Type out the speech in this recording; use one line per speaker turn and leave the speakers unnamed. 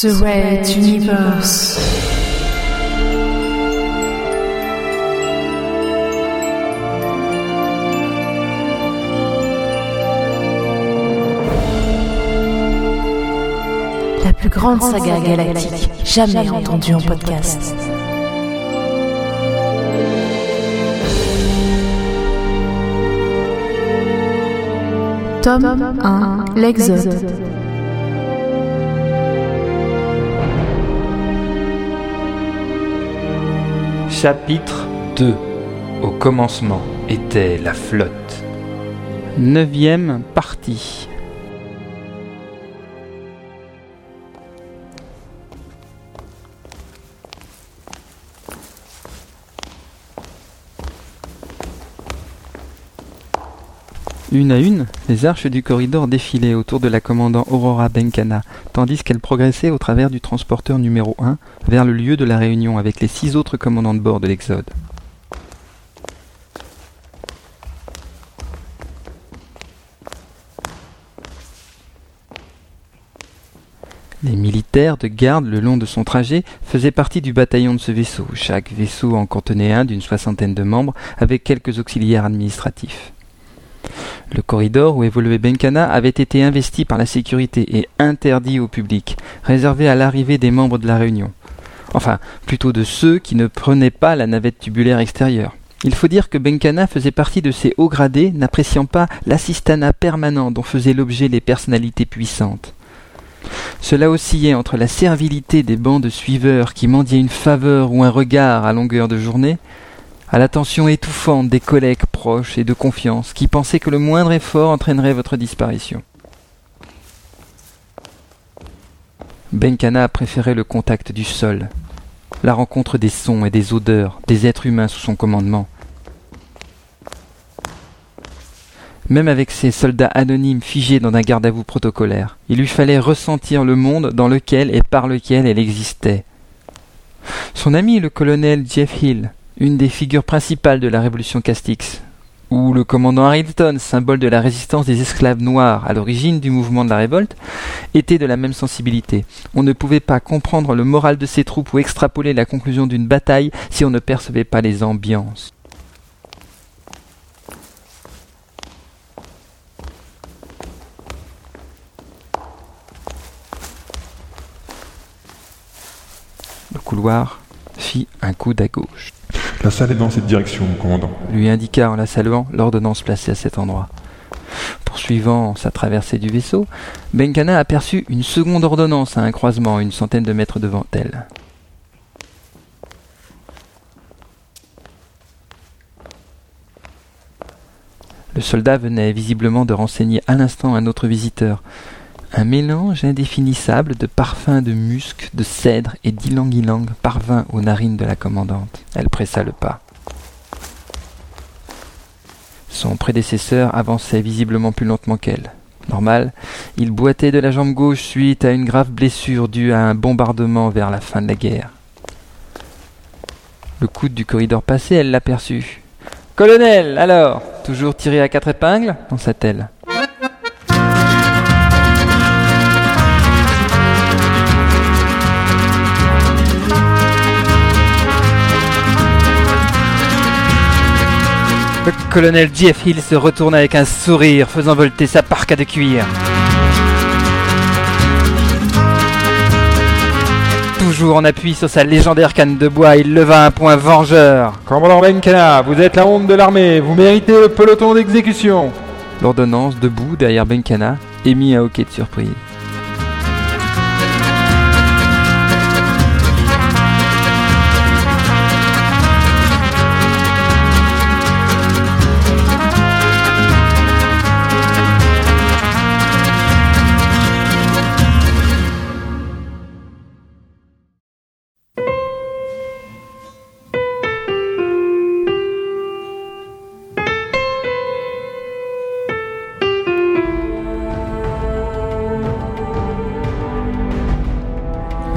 The Red Universe. La plus grande saga galactique jamais entendue en podcast. Tome 1 L'Exode.
Chapitre 2 Au commencement était la flotte.
Neuvième partie. Une à une, les arches du corridor défilaient autour de la commandant Aurora Benkana, tandis qu'elle progressait au travers du transporteur numéro 1 vers le lieu de la réunion avec les six autres commandants de bord de l'Exode. Les militaires de garde le long de son trajet faisaient partie du bataillon de ce vaisseau. Chaque vaisseau en contenait un d'une soixantaine de membres avec quelques auxiliaires administratifs. Le corridor où évoluait Benkana avait été investi par la sécurité et interdit au public, réservé à l'arrivée des membres de la réunion. Enfin, plutôt de ceux qui ne prenaient pas la navette tubulaire extérieure. Il faut dire que Benkana faisait partie de ces hauts gradés n'appréciant pas l'assistanat permanent dont faisaient l'objet les personnalités puissantes. Cela oscillait entre la servilité des bancs de suiveurs qui mendiaient une faveur ou un regard à longueur de journée, à l'attention étouffante des collègues proches et de confiance qui pensaient que le moindre effort entraînerait votre disparition. Benkana préférait le contact du sol, la rencontre des sons et des odeurs, des êtres humains sous son commandement. Même avec ces soldats anonymes figés dans un garde-à-vous protocolaire, il lui fallait ressentir le monde dans lequel et par lequel elle existait. Son ami le colonel Jeff Hill, une des figures principales de la révolution Castix, ou le commandant Harrington, symbole de la résistance des esclaves noirs à l'origine du mouvement de la révolte, étaient de la même sensibilité. On ne pouvait pas comprendre le moral de ces troupes ou extrapoler la conclusion d'une bataille si on ne percevait pas les ambiances. Le couloir fit un coude à gauche.
La salle est dans cette direction, commandant.
lui indiqua en la saluant l'ordonnance placée à cet endroit. Poursuivant sa traversée du vaisseau, Benkana aperçut une seconde ordonnance à un croisement une centaine de mètres devant elle. Le soldat venait visiblement de renseigner à l'instant un autre visiteur. Un mélange indéfinissable de parfums de musc, de cèdre et d'ylang-ylang parvint aux narines de la commandante. Elle pressa le pas. Son prédécesseur avançait visiblement plus lentement qu'elle. Normal, il boitait de la jambe gauche suite à une grave blessure due à un bombardement vers la fin de la guerre. Le coude du corridor passé, elle l'aperçut. Colonel, alors Toujours tiré à quatre épingles? pensa-t-elle. Le colonel Jeff Hill se retourna avec un sourire, faisant volter sa parka de cuir. Toujours en appui sur sa légendaire canne de bois, il leva un poing vengeur.
Commandant Benkana, vous êtes la honte de l'armée, vous méritez le peloton d'exécution.
L'ordonnance, debout derrière Benkana, émit un hoquet de surprise.